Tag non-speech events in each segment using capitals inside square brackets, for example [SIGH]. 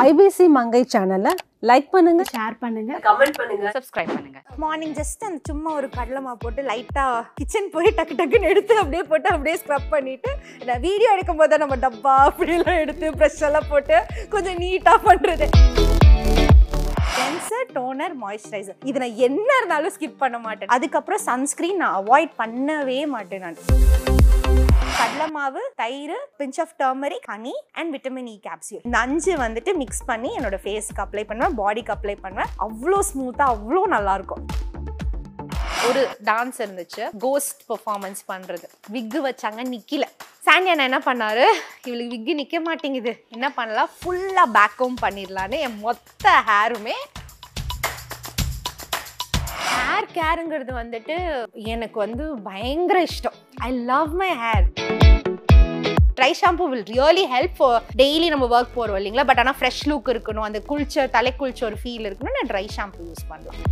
IBC மங்கை சேனலை like பண்ணுங்க. Share பண்ணுங்க. கமெண்ட் பண்ணுங்க. சப்ஸ்கிரைப் பண்ணுங்க. மார்னிங் ஜஸ்ட் அந்த சும்மா ஒரு கடலைமா போட்டு லைட்டாக கிச்சன் போய் டக்கு டக்குன்னு எடுத்து அப்படியே போட்டு அப்படியே ஸ்க்ரப் பண்ணிட்டு நான் வீடியோ எடுக்கும் போது நம்ம டப்பா அப்படிலாம் எடுத்து ப்ரெஷ் எல்லாம் போட்டு கொஞ்சம் நீட்டாக பண்ணுறது கிளென்சர் டோனர் மாய்ஸ்சரைசர். இது நான் என்ன இருந்தாலும் ஸ்கிப் பண்ண மாட்டேன். அதுக்கப்புறம் சன்ஸ்க்ரீன் நான் அவாய்ட் பண்ணவே மாட்டேன் நான். கடலை மாவு தயிர் pinch of turmeric honey and vitamin E capsule இந்த அஞ்சு வந்துட்டு மிக்ஸ் பண்ணி என்னோட ஃபேஸ்க்கு அப்ளை பண்ணுவேன் பாடிக்கு அப்ளை பண்ணுவேன். அவ்வளோ ஸ்மூத்தாக அவ்வளோ நல்லாயிருக்கும் ஒரு டான்ஸ் இருந்துச்சு கோஸ்ட் பெர்ஃபார்மன்ஸ் பண்ணுறது விக்கு வச்சாங்க நிக்கல. சாண்டியன் என்ன பண்ணாரு? இவளுக்கு விக்கு நிற்க மாட்டேங்குது. என்ன பண்ணலாம்? ஃபுல்லாக பேக்கும் பண்ணிடலான்னு என் மொத்த ஹேருமே ஹேர் கேருங்கிறது வந்துட்டு எனக்கு வந்து பயங்கர இஷ்டம். I love my hair dry shampoo will really help daily நம்ம ஒர்க் போகிறோம் இல்லைங்களா? பட் ஆனால் ஃப்ரெஷ் லுக் இருக்கணும். அந்த குளிச்ச தலை குளிச்ச ஒரு ஃபீல் இருக்கணும் நான் ட்ரை ஷாம்பு யூஸ் பண்ணலாம்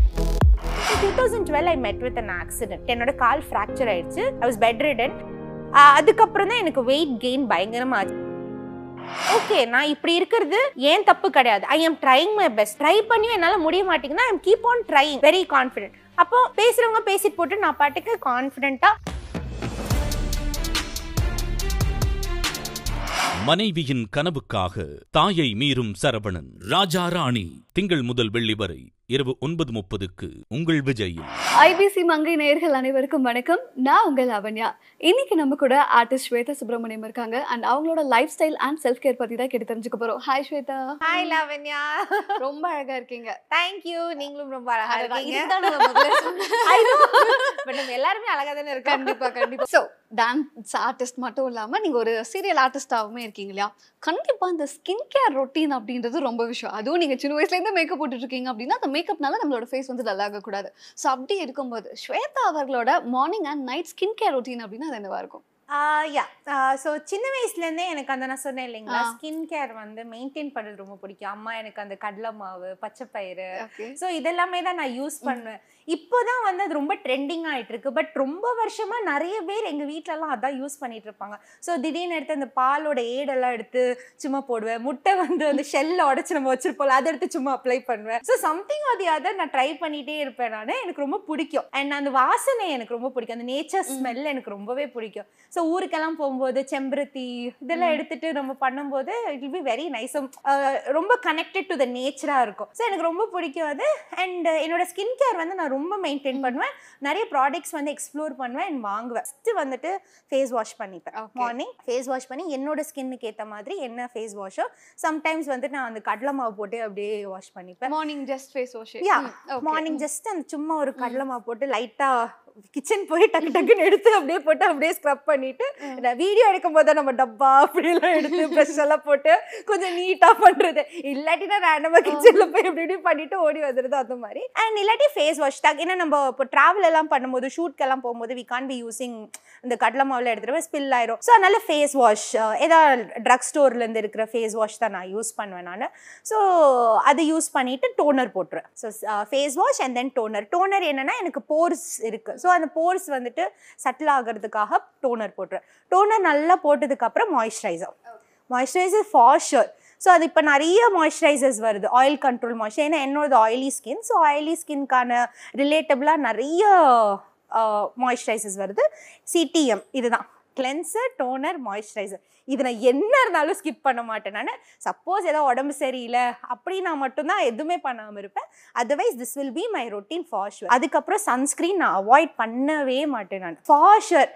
two thousand twelve I met with an accident என்னோட கால் ஃப்ராக்சர் ஆயிடுச்சு. ஐ வாஸ் பெட் ரிடன் அதுக்கப்புறம் தான் எனக்கு வெயிட் கெயின் பயங்கரமாக ஓகே நான் இப்படி இருக்கிறது ஏன் தப்பு கிடையாது? I am trying my best try பண்ணியும் என்னால் முடிய மாட்டேங்குதுன்னா I am keep on trying very confident அப்போ பேசுகிறவங்க பேசிட்டு போட்டு நான் பாட்டுக்கு கான்ஃபிடென்ட்டாக மனைவியின் கனவுக்காக தாயை மீறும் சரவணன் ராஜா ராணி. திங்கள் முதல் வெள்ளி வரை இரவு ஒன்பது முப்பதுக்கு உங்கள் விஜயில் ஐபிசி மங்கை நேயர்கள் அனைவருக்கும் வணக்கம். நான் உங்கள் லாவண்யா. இன்னைக்கு நம்ம கூட ஆர்டிஸ்ட் ஸ்வேதா சுப்பிரமணியம் இருக்காங்க. அண்ட் அவங்களோட life style and self care பத்தி தான் கேட்டு தெரிஞ்சுக்க போறோம். ஹாய் ஸ்வேதா. ஹாய் லாவண்யா. ரொம்ப அழகா இருக்கீங்க. தேங்க்யூ நீங்களும் ரொம்ப அழகா இருக்கீங்க. [LAUGHS] But நம்ம எல்லாருமே அழகா தானே இருக்கோம். கண்டிப்பா கண்டிப்பா. ஸோ டான்ஸ் ஆர்டிஸ்ட் மட்டும் இல்லாம நீங்க ஒரு சீரியல் ஆர்டிஸ்டாகவும் இருக்கீங்க இல்லையா? கண்டிப்பா இந்த ஸ்கின் கேர் ரொட்டீன் அப்படின்றது ரொம்ப விஷயம். அதுவும் நீங்க சின்ன வயசுல மேக்கப் போட்டுட்டு இருக்கீங்க அப்படின்னா அந்த மேக்கப்னால நம்மளோட ஃபேஸ் வந்து டல்லாக கூடாது ஸோ அப்படி இருக்கும்போது ஸ்வேதா அவர்களோட morning and night skin care routine அப்படின்னா அது என்னவா இருக்கும்? யா ஸோ சின்ன வயசுலேருந்தே எனக்கு அந்த நான் சொன்னேன் இல்லைங்களா. ஸ்கின் கேர் வந்து மெயின்டைன் பண்ணுறது ரொம்ப பிடிக்கும். அம்மா எனக்கு அந்த கடலை மாவு பச்சைப்பயிறு. ஸோ இதெல்லாமே தான் நான் யூஸ் பண்ணுவேன். இப்போதான் வந்து அது ரொம்ப ட்ரெண்டிங் ஆயிட்டு இருக்கு பட் ரொம்ப வருஷமா நிறைய பேர் எங்க வீட்லலாம் அதான் யூஸ் பண்ணிட்டு இருப்பாங்க ஸோ திடீர்னு எடுத்து அந்த பாலோட ஏடெல்லாம் எடுத்து சும்மா போடுவேன். முட்டை வந்து அந்த ஷெல்ல உடச்சு நம்ம வச்சிருப்போம் அதை எடுத்து சும்மா அப்ளை பண்ணுவேன். ஸோ சம்திங் அது அதை நான் ட்ரை பண்ணிட்டே இருப்பேன் நான். எனக்கு ரொம்ப பிடிக்கும். அண்ட் அந்த வாசனை எனக்கு ரொம்ப பிடிக்கும். அந்த நேச்சர் ஸ்மெல் எனக்கு ரொம்பவே பிடிக்கும். ஸோ ஊருக்கெல்லாம் போகும்போது செம்பருத்தி இதெல்லாம் எடுத்துட்டு நம்ம பண்ணும்போது it will be very nice ரொம்ப கனெக்டட் டு த நேச்சராக இருக்கும். ஸோ எனக்கு ரொம்ப பிடிக்கும் அது. அண்ட் என்னோட ஸ்கின் கேர் வந்து நான் ரொம்ப மெயின்டைன் பண்ணுவேன். நிறைய ப்ராடக்ட்ஸ் வந்து எக்ஸ்ப்ளோர் பண்ணுவேன் அண்ட் வாங்குவேன். ஃபஸ்ட்டு வந்துட்டு ஃபேஸ் வாஷ் பண்ணிப்பேன். மார்னிங் ஃபேஸ் வாஷ் பண்ணி என்னோட ஸ்கின்னுக்கு ஏற்ற மாதிரி என்ன ஃபேஸ் வாஷோ சம்டைம்ஸ் வந்து நான் அந்த கடலை மாவு போட்டு அப்படியே வாஷ் பண்ணிப்பேன். மார்னிங் ஜஸ்ட் ஃபேஸ் வாஷ் யா மார்னிங் ஜஸ்ட் அந்த சும்மா ஒரு கடலை மாவு போட்டு லைட்டா கிச்சன் போய் டக்கு டக்குன்னு எடுத்து அப்படியே போட்டு அப்படியே ஸ்க்ரப் பண்ணிட்டு நான் வீடியோ எடுக்கும் போது நம்ம டப்பா அப்படிலாம் எடுத்து ப்ரெஷ் எல்லாம் போட்டு கொஞ்சம் நீட்டா பண்றது. இல்லாட்டினா ரேண்டமா கிச்சன்ல போய் இப்படி இப்படி பண்ணிட்டு ஓடி வந்துருது அந்த மாதிரி. அண்ட் இல்லாட்டி ஃபேஸ் வாஷ் டக் ஏன்னா நம்ம இப்போ டிராவல் எல்லாம் பண்ணும்போது ஷூட்க்கெல்லாம் போகும்போது வி கான் பி யூசிங் இந்த கடலை மாவுல எடுத்துட்டு ஸ்பில் ஆயிரும். ஸோ அதனால ஃபேஸ் வாஷ் ஏதாவது ட்ரக் ஸ்டோர்ல இருந்து இருக்கிற ஃபேஸ் வாஷ் தான் நான் யூஸ் பண்ணுவேன் நான். ஸோ அதை யூஸ் பண்ணிட்டு டோனர் போட்டுருவேன். So face wash and then toner toner என்னன்னா எனக்கு போர்ஸ் இருக்கு. ஸோ அந்த போர்ஸ் வந்துட்டு சட்டில் ஆகிறதுக்காக டோனர் போட்டுருவேன் டோனர் நல்லா போட்டதுக்கப்புறம் moisturiser moisturiser for sure so அது இப்போ நிறைய மாய்ஸ்சரைசர்ஸ் வருது. ஆயில் கண்ட்ரோல் மாய்ஸ்சர் ஏன்னா என்னோட ஆயிலி ஸ்கின் ஸோ ஆயிலி ஸ்கின்கான ரிலேட்டபிளாக நிறைய மாய்ஸ்சரைசர்ஸ் வருது. சிடிஎம் இதுதான். கிளென்சர் டோனர் மாய்ஸ்சரைசர் இது நான் என்ன இருந்தாலும் ஸ்கிப் பண்ண மாட்டேன் நான். சப்போஸ் ஏதோ உடம்பு சரியில்லை அப்படின்னா மட்டும்தான் எதுவுமே பண்ணாமல் இருப்பேன். Otherwise this will be my routine for அதுக்கப்புறம் சன்ஸ்க்ரீன் நான் அவாய்ட் பண்ணவே மாட்டேன் நான். ஃபார்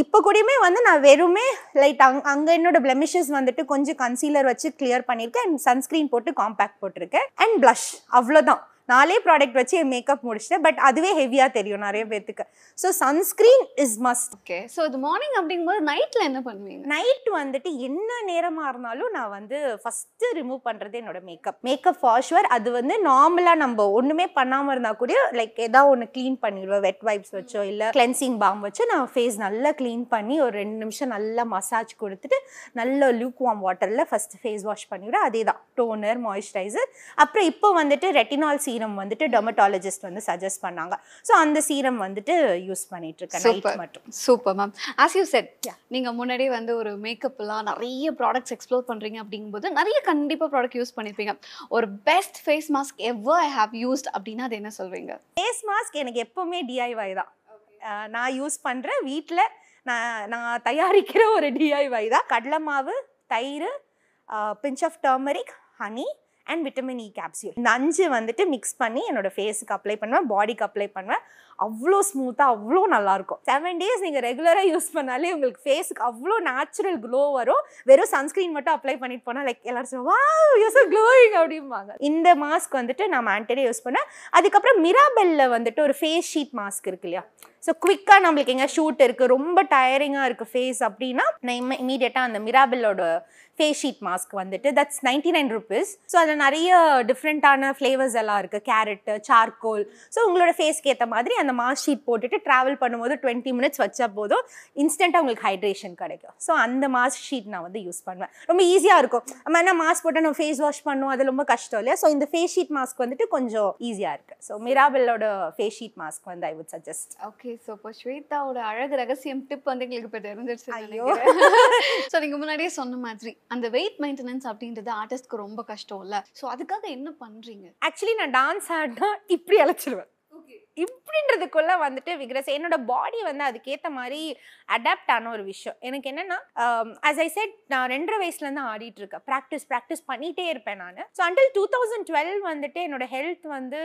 இப்போ கூடயுமே வந்து நான் வெறுமே லைட் அங் அங்கே என்னோட பிளெமிஷஸ் வந்துட்டு கொஞ்சம் கன்சீலர் வச்சு கிளியர் பண்ணியிருக்கேன். அண்ட் சன்ஸ்க்ரீன் போட்டு காம்பேக்ட் போட்டிருக்கேன். அண்ட் ப்ளஷ் அவ்வளோதான் நாலே ப்ராடக்ட் வச்சு என் மேக்கப் முடிச்சிட்டேன். பட் அதுவே ஹெவியாக தெரியும் நிறைய பேர்த்துக்கு so sunscreen is must okay so இது மார்னிங் அப்படிங்கும்போது நைட்ல என்ன பண்ணுவீங்க? நைட் வந்துட்டு என்ன நேரமாக இருந்தாலும் நான் வந்து ஃபஸ்ட்டு ரிமூவ் பண்ணுறது என்னோட மேக்கப் மேக்கப் ஃபாஷுவர் அது வந்து நார்மலாக நம்ம ஒன்றுமே பண்ணாமல் இருந்தால் கூட லைக் ஏதாவது ஒன்று க்ளீன் பண்ணிடுவேன் வெட் வைப்ஸ் வச்சோ இல்லை கிளென்சிங் பாம் வச்சு நான் ஃபேஸ் நல்லா க்ளீன் பண்ணி ஒரு ரெண்டு நிமிஷம் நல்லா மசாஜ் கொடுத்துட்டு நல்ல லியூக் வார்ம் வாட்டரில் ஃபஸ்ட்டு ஃபேஸ் வாஷ் பண்ணிவிடுவேன் அதே தான் டோனர் மாய்ஸ்சரைசர் அப்புறம் இப்போ வந்துட்டு ரெட்டினால் சீரம் சீரம் வந்துட்டு டெர்மட்டாலஜிஸ்ட் வந்து சஜஸ்ட் பண்ணாங்க. ஸோ அந்த சீரம் வந்துட்டு யூஸ் பண்ணிட்டு இருக்கேன். நைட் மட்டும். Super ma'am as you said நீங்க முன்னாடியே வந்து ஒரு மேக்கப்லாம் நிறைய ப்ராடக்ட்ஸ் எக்ஸ்ப்ளோர் பண்றீங்க அப்படிங்கும்போது நிறைய கண்டிப்பா ப்ராடக்ட் யூஸ் பண்ணிருப்பீங்க ஒரு best face mask ever I have used அப்படின்னா அது என்ன சொல்வீங்க ஃபேஸ் மாஸ்க் எனக்கு எப்பவுமே டிஐஒய் தான். நான் யூஸ் பண்ணுற வீட்டில் நான் நான் தயாரிக்கிற ஒரு டிஐஒய் தான். கடலை மாவு தயிர் pinch of turmeric honey and vitamin E capsule இந்த அஞ்சு வந்துட்டு மிக்ஸ் பண்ணி என்னோட ஃபேஸுக்கு அப்ளை பண்ணுவேன் பாடிக்கு அப்ளை பண்ணுவேன். அவ்வளோ ஸ்மூத்தாக அவ்வளோ நல்லாயிருக்கும் செவன் டேஸ் நீங்கள் ரெகுலராக யூஸ் பண்ணாலே உங்களுக்கு ஃபேஸுக்கு அவ்வளோ நேச்சுரல் க்ளோ வரும். வெறும் சன்ஸ்க்ரீன் மட்டும் அப்ளை பண்ணிட்டு போனால் லைக் எல்லாரும் சொல்லுவோம் வா யூஸ் க்ளோயிங் அப்படிம்பாங்க. இந்த மாஸ்க் வந்துட்டு நான் ஆன்டனே யூஸ் பண்ணேன். அதுக்கப்புறம் மிராபெல்ல வந்துட்டு ஒரு ஃபேஸ் ஷீட் மாஸ்க் இருக்கு இல்லையா? ஸோ குவிக்காக நம்மளுக்கு எங்கே ஷூட் இருக்குது ரொம்ப டயரிங்காக இருக்குது ஃபேஸ் அப்படின்னா நான் இம்ம இமீடியட்டாக அந்த மிராபெல்லோட ஃபேஸ் ஷீட் மாஸ்க் வந்துட்டு that's ninety nine rupees so அதில் நிறைய டிஃப்ரெண்ட்டான ஃப்ளேவர்ஸ் எல்லாம் இருக்குது கேரட்டு சார்கோல் ஸோ உங்களோட ஃபேஸ்க்கு ஏற்ற மாதிரி அந்த மாஸ்க் ஷீட் போட்டுட்டு ட்ராவல் பண்ணும்போது டுவெண்ட்டி மினிட்ஸ் வச்சா போதும். இன்ஸ்டண்ட்டாக உங்களுக்கு ஹைட்ரேஷன் கிடைக்கும். ஸோ அந்த மாஸ்க் ஷீட் நான் வந்து யூஸ் பண்ணுவேன். ரொம்ப ஈஸியாக இருக்கும். நம்ம என்ன மாஸ்க் போட்டு நம்ம ஃபேஸ் வாஷ் பண்ணுவோம் அது ரொம்ப கஷ்டம் இல்லையா? ஸோ இந்த ஃபேஸ் ஷீட் மாஸ்க் வந்துட்டு கொஞ்சம் ஈஸியாக இருக்குது ஸோ மிராபெல்லோட ஃபேஸ் ஷீட் மாஸ்க் வந்து I would suggest okay so இப்போ ஸ்வேதாவோட அழகு ரகசியம் டிப் வந்து எங்களுக்கு இப்போ தெரிஞ்சிருச்சு ஐயோ. ஸோ [LAUGHS] நீங்க முன்னாடியே சொன்ன மாதிரி அந்த வெயிட் மெயின்டெனன்ஸ் அப்படின்றது ஆர்டிஸ்ட்க்கு ரொம்ப கஷ்டம் இல்ல ஸோ அதுக்காக என்ன பண்றீங்க? ஆக்சுவலி நான் டான்ஸ் ஆடினா இப்படி அழைச்சிருவேன். இப்படின்றதுக்குள்ள வந்துட்டு விக்ரஸ் என்னோட பாடி வந்து அதுக்கேற்ற மாதிரி அடாப்ட் ஆன ஒரு விஷயம். எனக்கு என்னன்னா அஸ் ஐ செட் நான் ரெண்டரை வயசுலேருந்து ஆடிட்டு இருக்கேன். ப்ராக்டிஸ் ப்ராக்டிஸ் பண்ணிட்டே இருப்பேன் நான். So until two thousand twelve வந்துட்டு என்னோட ஹெல்த் வந்து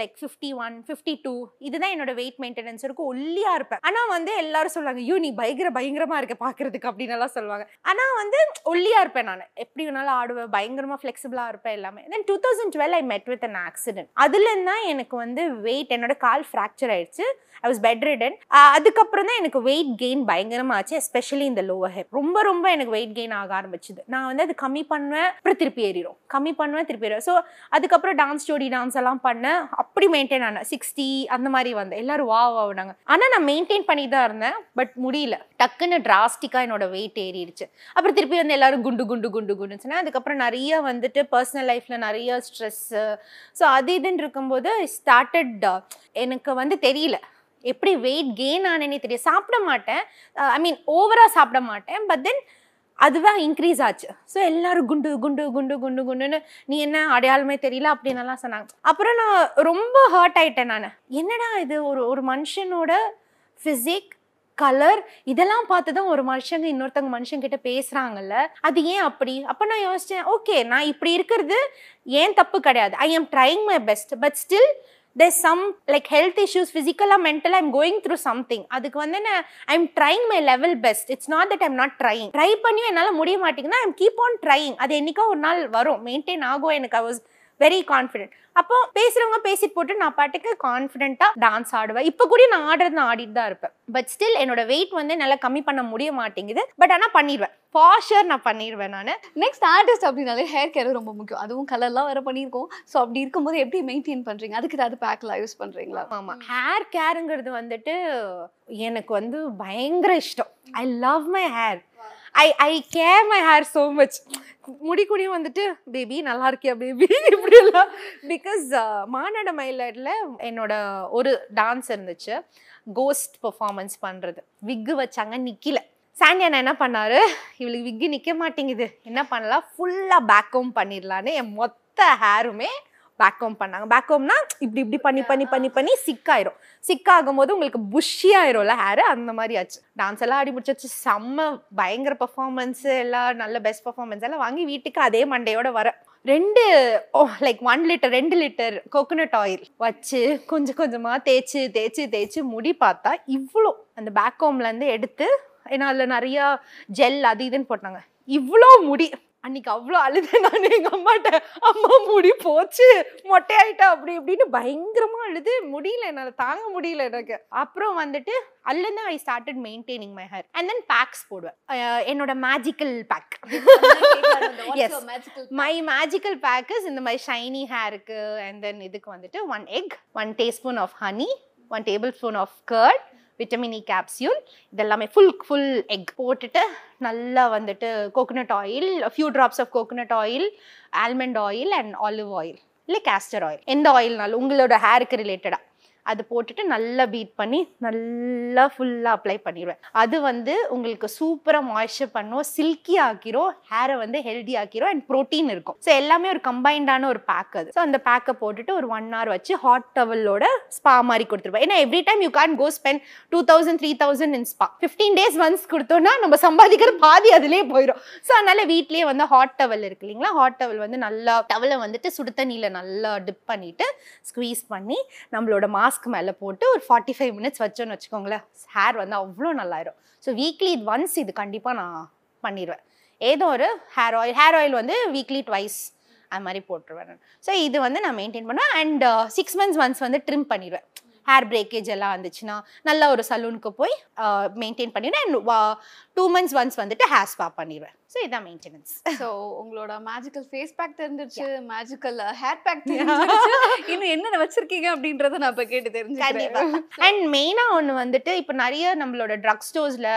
like fifty one fifty two இதுதான் என்னோட வெயிட் மெயின்டெனன்ஸ் இருக்கும் ஒல்லியாக இருப்பேன். ஆனால் வந்து எல்லாரும் சொல்லுவாங்க ஐயோ நீ பயங்கர பயங்கரமாக இருக்க பார்க்கறதுக்கு அப்படின்னு எல்லாம் சொல்லுவாங்க. ஆனால் வந்து ஒல்லியாக இருப்பேன் நான். எப்படி வேணாலும் ஆடுவேன் பயங்கரமாக ஃப்ளெக்சிபிளாக இருப்பேன் எல்லாமே. Then two thousand twelve I met with an accident அதுலேருந்து தான் எனக்கு வந்து வெயிட் என்னோட கால் ஃப்ராக்சர் ஆயிடுச்சு. ஐ வாஸ் பெட் ரிடன் அதுக்கப்புறம் தான் எனக்கு வெயிட் கெயின் பயங்கரமாக ஆச்சு எஸ்பெஷலி இந்த லோவர் ஹெப் ரொம்ப ரொம்ப எனக்கு வெயிட் கெயின் ஆக ஆரம்பிச்சுது. நான் வந்து அது கம்மி பண்ணுவேன் அப்புறம் திருப்பி ஏறிடும் கம்மி பண்ணுவேன் திருப்பி ஏறிடும் ஸோ அதுக்கப்புறம் டான்ஸ் ஜோடி டான்ஸ் எல்லாம் பண்ணேன். அப்படி மெயின்டைன் ஆனேன். சிக்ஸ்டி அந்த மாதிரி வந்தேன். எல்லாரும் வா ஆனாங்க ஆனால் நான் மெயின்டைன் பண்ணி தான் இருந்தேன் பட் முடியல. டக்குன்னு டிராஸ்டிக்காக என்னோட வெயிட் ஏறிடுச்சு. அப்புறம் திருப்பி வந்து எல்லாரும் குண்டு குண்டு குண்டு குண்டுன்னு அதுக்கப்புறம் நிறைய வந்துட்டு பர்சனல் லைஃப்பில் நிறைய ஸ்ட்ரெஸ்ஸு ஸோ அது இதுன்னு இருக்கும்போது ஸ்டார்டட் எனக்கு வந்து தெரியல. எப்படி வெயிட் கெயின் ஆனேனே தெரியும் சாப்பிட மாட்டேன். ஐ மீன் ஓவராக சாப்பிட மாட்டேன். பட் தென் அதுவே இன்க்ரீஸ் ஆச்சு. ஸோ எல்லாரும் குண்டு குண்டு குண்டு குண்டு குண்டுன்னு நீ என்ன அடையாளமே தெரியல? அப்படின்னு சொன்னாங்க. அப்புறம் நான் ரொம்ப ஹர்ட் ஆயிட்டேன் நான். என்னடா இது? ஒரு ஒரு மனுஷனோட ஃபிசிக் கலர் இதெல்லாம் பார்த்து தான் ஒரு மனுஷங்க இன்னொருத்தவங்க மனுஷங்கிட்ட பேசுகிறாங்கல்ல அது ஏன் அப்படி? அப்போ நான் யோசித்தேன் ஓகே நான் இப்படி இருக்கிறது ஏன் தப்பு கிடையாது. I am trying my best but still there's some like health issues ஃபிசிக்கலாக or mental going through something அதுக்கு வந்து நான் I'm trying my level best it's not that I'm not trying try பண்ணியும் என்னால் முடிய மாட்டேங்குதுன்னா ஐம் கீப் ஆன் ட்ரைங் அது என்னைக்கோ ஒரு நாள் வரும் மெயின்டைன் ஆகும் எனக்கு ஐ வாஸ் வெரி கான்ஃபிடென்ட் அப்போ பேசுறவங்க பேசிட்டு போட்டு நான் பாட்டுக்கு கான்ஃபிடென்ட்டா டான்ஸ் ஆடுவேன். இப்போ கூட நான் ஆடுறது நான் ஆடிட்டு தான் இருப்பேன். பட் ஸ்டில் என்னோட வெயிட் வந்து நல்லா கம்மி பண்ண முடிய மாட்டேங்குது. பட் ஆனால் பண்ணிடுவேன் ஃபாஷர் நான் பண்ணிடுவேன் நான். நெக்ஸ்ட் ஆர்டிஸ்ட் அப்படின்னாலே ஹேர் கேர் ரொம்ப முக்கியம். அதுவும் கலர்லாம் வேற பண்ணியிருக்கோம். ஸோ அப்படி இருக்கும்போது எப்படி மெயின்டைன் பண்றீங்க? அதுக்கு ஏதாவது பேக்லாம் யூஸ் பண்றீங்களா? ஆமா. ஹேர் கேருங்கிறது வந்துட்டு எனக்கு வந்து பயங்கர இஷ்டம். I love my hair I I care my hair so much முடி குடியும் வந்துட்டு பேபி நல்லா இருக்கியா பேபி [LAUGHS] இப்படி எல்லாம் பிகாஸ் uh, மானட மயிலாடில் என்னோட ஒரு டான்ஸ் இருந்துச்சு. கோஸ்ட் பர்ஃபார்மன்ஸ் பண்ணுறது விக்கு வச்சாங்க நிற்கல சாண்டியா என்ன பண்ணாரு? இவளுக்கு விக்கு நிற்க மாட்டேங்குது. என்ன பண்ணலாம்? ஃபுல்லாக பேக்ஹோம் பண்ணிடலான்னு என் மொத்த ஹேருமே பேக்ஹோம் பண்ணாங்க. பேக்ஹோம்னா இப்படி இப்படி பண்ணி பண்ணி பண்ணி பண்ணி சிக் ஆயிரும். சிக் ஆகும்போது உங்களுக்கு புஷி ஆயிரும்ல ஹேர் அந்த மாதிரி ஆச்சு. டான்ஸ் எல்லாம் ஆடி முடிச்சாச்சு. செம்ம பயங்கர பர்ஃபார்மன்ஸ் எல்லாம் நல்ல பெஸ்ட் பர்ஃபார்மன்ஸ் எல்லாம் வாங்கி வீட்டுக்கு அதே மண்டையோட வர. ரெண்டு ஓ லைக் ஒன் லிட்டர் ரெண்டு லிட்டர் கோகோனட் ஆயில் வச்சு கொஞ்சம் கொஞ்சமாக தேய்ச்சி தேய்ச்சி தேய்ச்சி முடி பார்த்தா இவ்வளோ அந்த பேக் ஹோம்லேருந்து எடுத்து ஏன்னா அதில் நிறையா ஜெல் அது இதுன்னு போட்டாங்க. இவ்வளோ முடி. அன்னைக்கு அவ்வளோ அழுதேன் நான். எங்கள் அம்மாட்ட அம்மா முடி போச்சு மொட்டையாயிட்டா அப்படி இப்படின்னு பயங்கரமா அழுது. முடியல என்னால் தாங்க முடியல எனக்கு. அப்புறம் வந்துட்டு அதுலேருந்து I started maintaining my hair and then packs போடுவேன். என்னோட magical pack [LAUGHS] Yes. My magical pack is இந்த மாதிரி ஷைனி ஹேருக்கு அண்ட் தென் இதுக்கு வந்துட்டு one egg one teaspoon of honey one table spoon of curd vitamin E capsule இதெல்லாமே full full egg போட்டுட்டு நல்லா வந்துட்டு coconut oil few drops of coconut oil almond oil and olive oil இல்லை castor oil எந்த ஆயில்னாலும் உங்களோட ஹேருக்கு ரிலேட்டடாக அது போட்டுட்டு நல்லா பீட் பண்ணி நல்லா ஃபுல்லாக அப்ளை பண்ணிடுவேன் அது வந்து உங்களுக்கு சூப்பராக மாய்ஸ்சர் பண்ணும் சில்கி ஆக்கிரும் ஹேரை வந்து ஹெல்தி ஆக்கிரும் அண்ட் ப்ரோட்டீன் இருக்கும். ஸோ எல்லாமே ஒரு கம்பைண்டான ஒரு பேக் அது. ஸோ அந்த பேக்கை போட்டுட்டு ஒரு ஒன் ஹவர் வச்சு ஹாட் டவலோட ஸ்பா மாதிரி கொடுத்துருவேன் ஏன்னா every time you can go spend two thousand three thousand in spa fifteen days once கொடுத்தோம்னா நம்ம சம்பாதிக்கிற பாதி அதுலேயே போயிடும் ஸோ அதனால வீட்லேயே வந்து ஹாட் டவல் இருக்கு இல்லைங்களா? ஹாட் டவல் வந்து நல்லா டவலை வந்துட்டு சுடு தண்ணியில் நல்லா டிப் பண்ணிட்டு ஸ்குவீஸ் பண்ணி நம்மளோட மாஸ்க் மேலே போட்டு ஒரு ஃபார்ட்டி ஃபைவ் மினிட்ஸ் வச்சோன்னு வச்சுக்கோங்களேன். ஹேர் வந்து அவ்வளோ நல்லாயிரும். ஸோ வீக்லி ஒன்ஸ் இது கண்டிப்பாக நான் பண்ணிடுவேன் ஏதோ ஒரு ஹேர் ஆயில் ஹேர் ஆயில் வந்து வீக்லி ட்வைஸ் அது மாதிரி போட்டுருவேன் ஸோ இது வந்து நான் மெயின்டைன் பண்ணுவேன். அண்ட் சிக்ஸ் மந்த்ஸ் ஒன்ஸ் வந்து ட்ரிம் பண்ணிடுவேன் ஹேர் பிரேக்கேஜ் எல்லாம் இருந்துச்சுன்னா நல்லா ஒரு சலூனுக்கு போய் மெயின்டைன் பண்ணிடுவேன் அண்ட் டூ மந்த்ஸ் ஒன்ஸ் வந்துட்டு ஹேர் ஸ்பா பண்ணிடுவேன். ஸோ இதான் மெயின்டெனன்ஸ் ஸோ [LAUGHS] உங்களோட மேஜிக்கல் ஃபேஸ் பேக் தெரிஞ்சிருச்சு மேஜிக்கல் ஹேர் பேக் இன்னும் என்னென்ன வச்சிருக்கீங்க அப்படின்றத நான் இப்போ கேட்டு தெரிஞ்சுக்கிறேன். அண்ட் மெயினா ஒன்று வந்துட்டு இப்போ நிறைய நம்மளோட ட்ரக் ஸ்டோர்ஸ்ல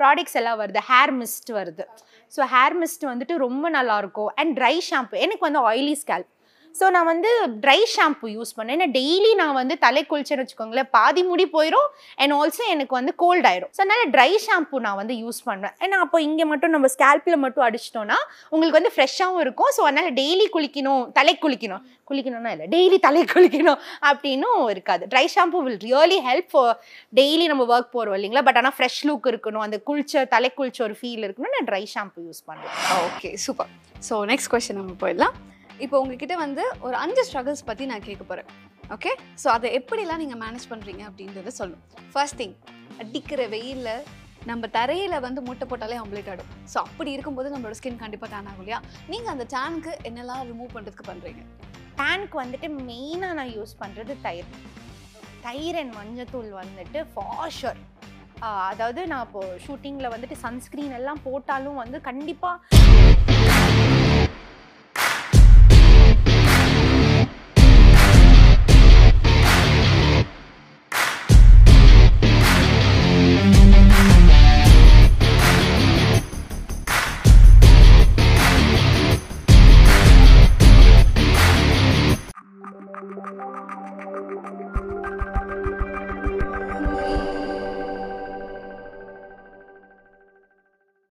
ப்ராடக்ட்ஸ் எல்லாம் வருது. ஹேர் மிஸ்ட் வருது. ஸோ ஹேர் மிஸ்ட் வந்துட்டு ரொம்ப நல்லா இருக்கும். அண்ட் ட்ரை ஷாம்பு எனக்கு வந்து ஆயிலி ஸ்கேல்ப் ஸோ நான் வந்து ட்ரை ஷாம்பு யூஸ் பண்ணேன். ஏன்னா டெய்லி நான் வந்து தலை குளிச்சேன்னு வச்சுக்கோங்களேன் பாதி முடி போயிடும் அண்ட் ஆல்சோ எனக்கு வந்து கோல்ட் ஆயிடும் ஸோ அதனால் ட்ரை ஷாம்பு நான் வந்து யூஸ் பண்ணுவேன். ஏன்னா அப்போ இங்கே மட்டும் நம்ம ஸ்கேல்பில் மட்டும் அடிச்சிட்டோம்னா உங்களுக்கு வந்து ஃப்ரெஷ்ஷாகவும் இருக்கும். ஸோ அதனால் டெய்லி குளிக்கணும் தலை குளிக்கணும். குளிக்கணும்னா இல்லை டெய்லி தலை குளிக்கணும் அப்படின்னும் இருக்காது. Dry shampoo will really help for daily நம்ம ஒர்க் போகிறோம் இல்லைங்களா? பட் ஆனால் ஃப்ரெஷ் லுக் இருக்கணும் அந்த குளிச்ச தலை குளிச்ச ஒரு ஃபீல் இருக்கணும் நான் ட்ரை ஷாம்பு யூஸ் பண்ணுவேன். Okay super so next question நம்ம போயிடலாம். இப்போ உங்ககிட்ட வந்து ஒரு அஞ்சு ஸ்ட்ரகிள்ஸ் பற்றி நான் கேட்க போகிறேன் ஓகே ஸோ அதை எப்படிலாம் நீங்கள் மேனேஜ் பண்ணுறீங்க அப்படின்றத சொல்லும். ஃபர்ஸ்ட் திங் அடிக்கிற வெயிலில் நம்ம தரையில் வந்து முட்டை போட்டாலே ஆம்லேட் ஆடும் ஸோ அப்படி இருக்கும்போது நம்மளோட ஸ்கின் கண்டிப்பாக டேன் ஆகும் இல்லையா? நீங்கள் அந்த டேனுக்கு என்னெல்லாம் ரிமூவ் பண்ணுறதுக்கு பண்ணுறீங்க டேனுக்கு வந்துட்டு மெயினாக நான் யூஸ் பண்ணுறது தயிர். தயிர் அண்ட் மஞ்சத்தூள் வந்துட்டு ஃபாஷர் அதாவது நான் இப்போது ஷூட்டிங்கில் வந்துட்டு சன்ஸ்க்ரீன் எல்லாம் போட்டாலும் வந்து கண்டிப்பாக